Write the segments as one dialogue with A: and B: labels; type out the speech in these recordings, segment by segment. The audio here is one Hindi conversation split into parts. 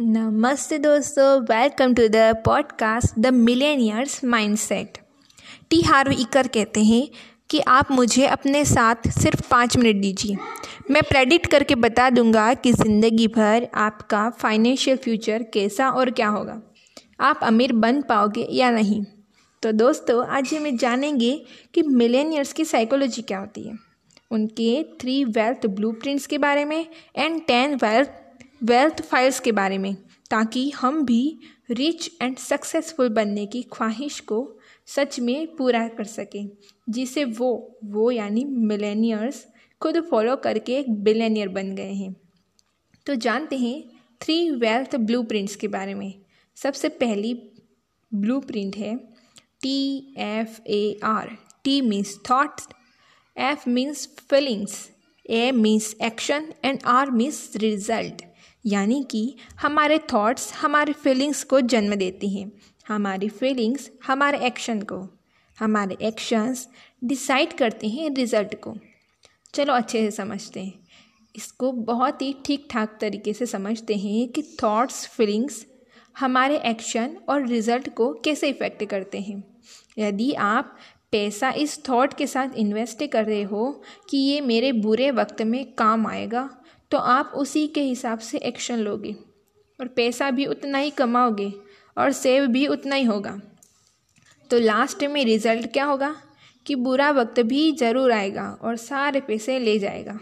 A: नमस्ते दोस्तों welcome to the podcast the millionaires mindset T Harv Eker कहते हैं कि आप मुझे अपने साथ सिर्फ़ पाँच मिनट दीजिए। मैं प्रेडिक्ट करके बता दूँगा कि ज़िंदगी भर आपका फाइनेंशियल फ्यूचर कैसा और क्या होगा। आप अमीर बन पाओगे या नहीं? तो दोस्तों, आज हम जानेंगे कि मिलेनियर्स की साइकोलॉजी क्या होती है। उनके थ्री वेल्थ ब्लूप्रिंट्स के बारे में and ten wealth wealth files के बारे में, ताकि हम भी रिच एंड सक्सेसफुल बनने की ख्वाहिश को सच में पूरा कर सकें, जिसे वो वो यानी मिलेनियर्स खुद फॉलो करके एक बिलेनियर बन गए हैं। तो जानते हैं थ्री वेल्थ ब्लूप्रिंट्स के बारे में। सबसे पहली ब्लूप्रिंट है T F A R T means thoughts F means feelings A means action and R means result यानी कि हमारे थॉट्स हमारे फीलिंग्स को जन्म देती हैं। हमारी फीलिंग्स हमारे एक्शन को। हमारे एक्शंस डिसाइड करते हैं रिज़ल्ट को। चलो अच्छे से समझते हैं। इसको बहुत ही ठीक ठाक तरीके से समझते हैं कि थॉट्स फीलिंग्स हमारे एक्शन और रिज़ल्ट को कैसे इफ़ेक्ट करते हैं। यदि आप पैसा इस थॉट के साथ इन्वेस्ट कर रहे हो कि ये मेरे बुरे वक्त में काम आएगा तो आप उसी के हिसाब से एक्शन लोगे। और पैसा भी उतना ही कमाओगे और सेव भी उतना ही होगा। तो लास्ट में रिज़ल्ट क्या होगा? कि बुरा वक्त भी ज़रूर आएगा और सारे पैसे ले जाएगा।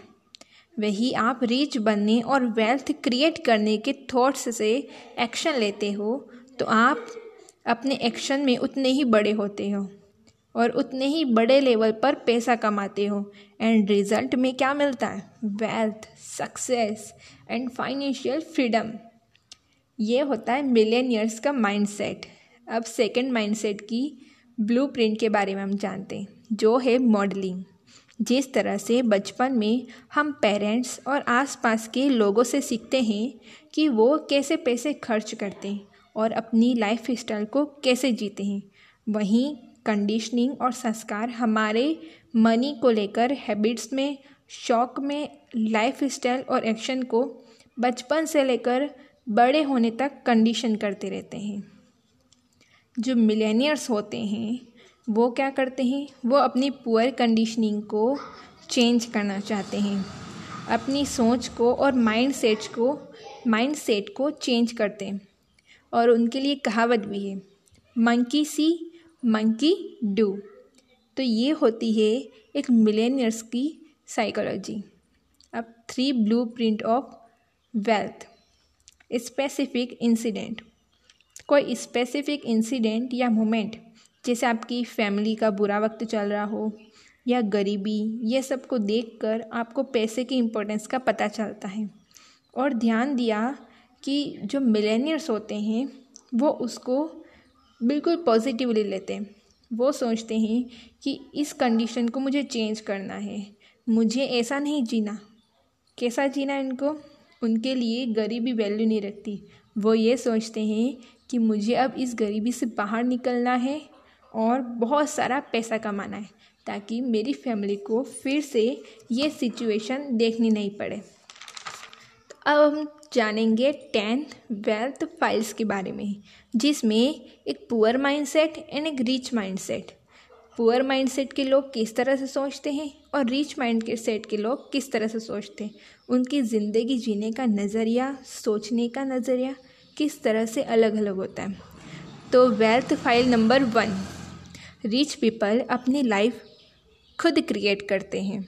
A: वही आप रिच बनने और वेल्थ क्रिएट करने के थॉट्स से एक्शन लेते हो तो आप अपने एक्शन में उतने ही बड़े होते हो और उतने ही बड़े लेवल पर पैसा कमाते हो। एंड रिज़ल्ट में क्या मिलता है? Wealth success and financial freedom ये होता है मिलेनियर्स का माइंडसेट अब सेकंड माइंडसेट की ब्लूप्रिंट के बारे में हम जानते हैं, जो है मॉडलिंग जिस तरह से बचपन में हम पेरेंट्स और आसपास के लोगों से सीखते हैं कि वो कैसे पैसे खर्च करते हैं और अपनी लाइफ स्टाइल को कैसे जीते हैं, वहीं कंडीशनिंग और संस्कार हमारे मनी को लेकर हैबिट्स में शौक में लाइफ स्टाइल और एक्शन को बचपन से लेकर बड़े होने तक कंडीशन करते रहते हैं। जो मिलेनियर्स होते हैं, वो क्या करते हैं? वो अपनी पुअर कंडीशनिंग को चेंज करना चाहते हैं। अपनी सोच को और माइंड सेट को माइंड सेट को चेंज करते हैं। और उनके लिए कहावत भी है मंकी सी मंकी डू तो ये होती है एक मिलेनियर्स की साइकोलॉजी अब three blueprint of wealth specific incident कोई स्पेसिफिक इंसिडेंट या मोमेंट जैसे आपकी फैमिली का बुरा वक्त चल रहा हो, या गरीबी, ये सबको देख कर आपको पैसे की इम्पोर्टेंस का पता चलता है। और ध्यान दिया कि जो मिलेनियर्स होते हैं, वो उसको बिल्कुल पॉजिटिवली लेते हैं। वो सोचते हैं कि इस कंडीशन को मुझे चेंज करना है। मुझे ऐसा नहीं जीना। कैसा जीना इनको? उनके लिए गरीबी वैल्यू नहीं रखती। वो ये सोचते हैं कि मुझे अब इस गरीबी से बाहर निकलना है और बहुत सारा पैसा कमाना है, ताकि मेरी फैमिली को फिर से ये सिचुएशन देखनी नहीं पड़े। तो अब हम जानेंगे टेंथ वेल्थ फाइल्स के बारे में, जिसमें एक पुअर माइंडसेट एंड एक rich mindset poor mind set के लोग किस तरह से सोचते हैं और रिच माइंड के सेट के लोग किस तरह से सोचते हैं? उनकी ज़िंदगी जीने का नज़रिया, सोचने का नज़रिया किस तरह से अलग अलग होता है? तो wealth file number one rich people अपनी लाइफ खुद क्रिएट करते हैं,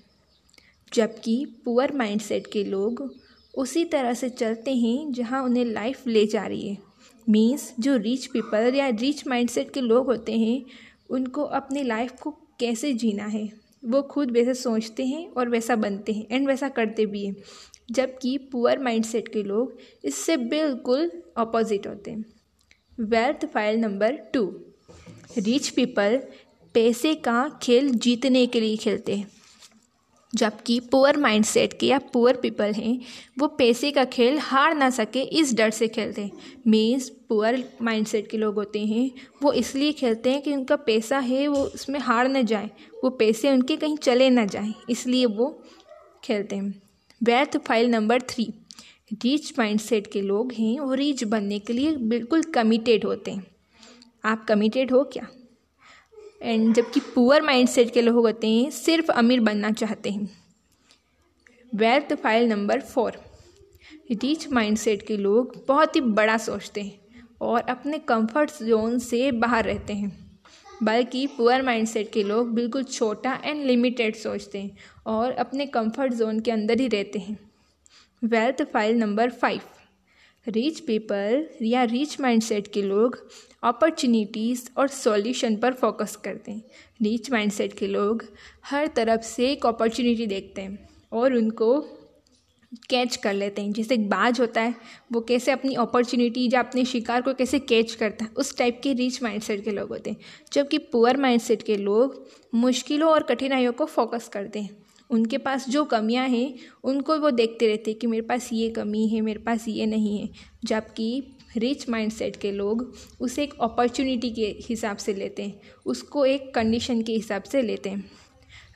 A: जबकि पुअर माइंडसेट के लोग उसी तरह से चलते हैं जहाँ उन्हें लाइफ ले जा रही है। मीन्स जो रिच पीपल या रिच माइंडसेट के लोग होते हैं उनको अपनी लाइफ को कैसे जीना है? वो खुद वैसे सोचते हैं और वैसा बनते हैं एंड वैसा करते भी हैं, जबकि पुअर माइंडसेट के लोग इससे बिल्कुल अपोजिट होते हैं। Wealth file number two rich people पैसे का खेल जीतने के लिए खेलते हैं। जबकि पुअर माइंडसेट के या पुअर पीपल हैं, वो पैसे का खेल हार ना सके, इस डर से खेलते हैं। मीन्स पुअर माइंडसेट के लोग होते हैं, वो इसलिए खेलते हैं कि उनका पैसा है, वो उसमें हार ना जाए, वो पैसे उनके कहीं चले ना जाए, इसलिए वो खेलते हैं। Wealth file number three rich mindset के लोग हैं, वो रीच बनने के लिए बिल्कुल कमिटेड होते हैं। आप कमिटेड हो क्या? एंड जबकि पुअर माइंडसेट के लोग होते हैं, सिर्फ़ अमीर बनना चाहते हैं। Wealth file number four rich mindset के लोग बहुत ही बड़ा सोचते हैं और अपने कंफर्ट जोन से बाहर रहते हैं। बल्कि पुअर माइंडसेट के लोग बिल्कुल छोटा एंड लिमिटेड सोचते हैं और अपने कंफर्ट जोन के अंदर ही रहते हैं। Wealth file number five rich people या रीच माइंडसेट के लोग अपॉर्चुनिटीज़ और सॉल्यूशन पर फोकस करते हैं। रीच माइंडसेट के लोग हर तरफ़ से एक अपॉर्चुनिटी देखते हैं और उनको कैच कर लेते हैं। जैसे एक बाज होता है, वो कैसे अपनी अपॉर्चुनिटी या अपने शिकार को कैसे कैच करता है, उस टाइप के रीच माइंडसेट के लोग होते हैं। जबकि पुअर माइंडसेट के लोग मुश्किलों और कठिनाइयों को फोकस करते हैं। उनके पास जो कमियाँ हैं, उनको वो देखते रहते हैं कि मेरे पास ये कमी है, मेरे पास ये नहीं है। जबकि रिच माइंडसेट के लोग उसे एक अपॉर्चुनिटी के हिसाब से लेते हैं, उसको एक कंडीशन के हिसाब से लेते हैं।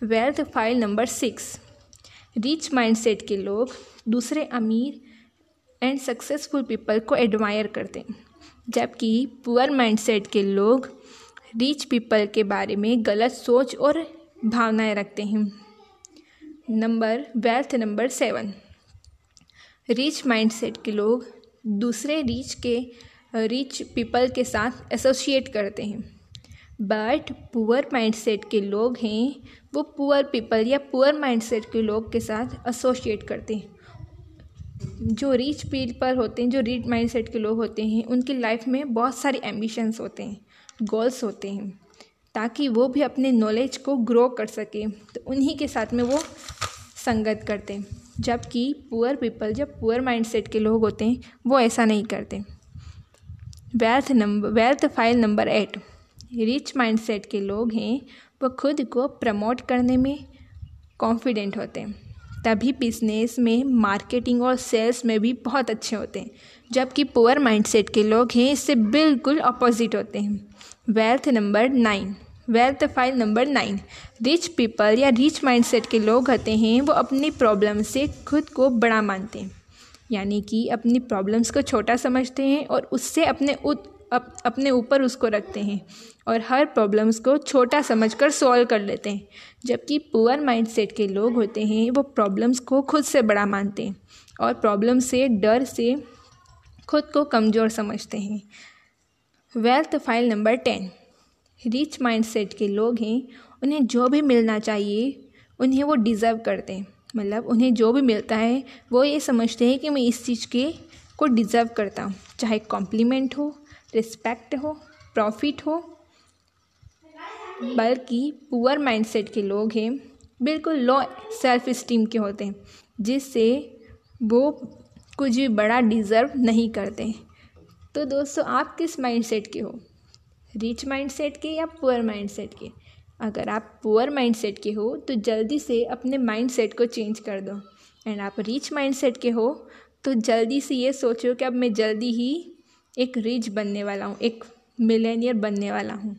A: Wealth file number six rich mindset के लोग दूसरे अमीर एंड सक्सेसफुल पीपल को एडमायर करते हैं। जबकि पुअर माइंडसेट के लोग रिच पीपल के बारे में गलत सोच और भावनाएँ रखते हैं। Number wealth number seven rich mindset के लोग दूसरे रिच के रिच पीपल के साथ एसोसिएट करते हैं. बट पुअर माइंडसेट के लोग हैं, वो पुअर पीपल या पुअर माइंडसेट के लोग के साथ एसोसिएट करते हैं. जो रिच पीपल होते हैं, जो रिच माइंडसेट के लोग होते हैं, उनकी लाइफ में बहुत सारे एम्बिशंस होते हैं गोल्स होते हैं. ताकि वो भी अपने नॉलेज को ग्रो कर सकें तो उन्हीं के साथ में वो संगत करते हैं। जबकि पुअर पीपल जब पुअर माइंडसेट के लोग होते हैं, वो ऐसा नहीं करते। Wealth number wealth file number eight rich mindset के लोग हैं, वो खुद को प्रमोट करने में कॉन्फिडेंट होते हैं। तभी बिज़नेस में मार्केटिंग और सेल्स में भी बहुत अच्छे होते हैं। जबकि पुअर माइंडसेट के लोग हैं, इससे बिल्कुल अपोजिट होते हैं। Wealth number nine wealth file number nine rich people या रिच माइंडसेट के लोग होते हैं वो अपनी प्रॉब्लम से खुद को बड़ा मानते हैं। यानी कि अपनी प्रॉब्लम्स को छोटा समझते हैं और उससे अपने उत, अप, अपने ऊपर उसको रखते हैं और हर प्रॉब्लम्स को छोटा समझकर सॉल्व कर लेते हैं। जबकि पुअर माइंडसेट के लोग होते हैं वो प्रॉब्लम्स को खुद से बड़ा मानते हैं और प्रॉब्लम से डर से खुद को कमज़ोर समझते हैं। Wealth file number ten rich mindset के लोग हैं, उन्हें जो भी मिलना चाहिए, उन्हें वो डिज़र्व करते हैं। मतलब उन्हें जो भी मिलता है, वो ये समझते हैं कि मैं इस चीज़ के को डिज़र्व करता हूँ। चाहे कॉम्प्लीमेंट हो रिस्पेक्ट हो प्रॉफिट हो, बल्कि पुअर माइंडसेट के लोग हैं, बिल्कुल लो सेल्फ इस्टीम के होते हैं, जिससे वो कुछ भी बड़ा डिज़र्व नहीं करते। तो दोस्तों, आप किस माइंडसेट के हो? रिच माइंडसेट के या पुअर माइंडसेट के? अगर आप पुअर माइंडसेट के हो तो जल्दी से अपने माइंडसेट को चेंज कर दो। एंड आप रिच माइंडसेट के हो तो जल्दी से ये सोचो कि अब मैं जल्दी ही एक रिच बनने वाला हूँ, एक मिलेनियर बनने वाला हूँ।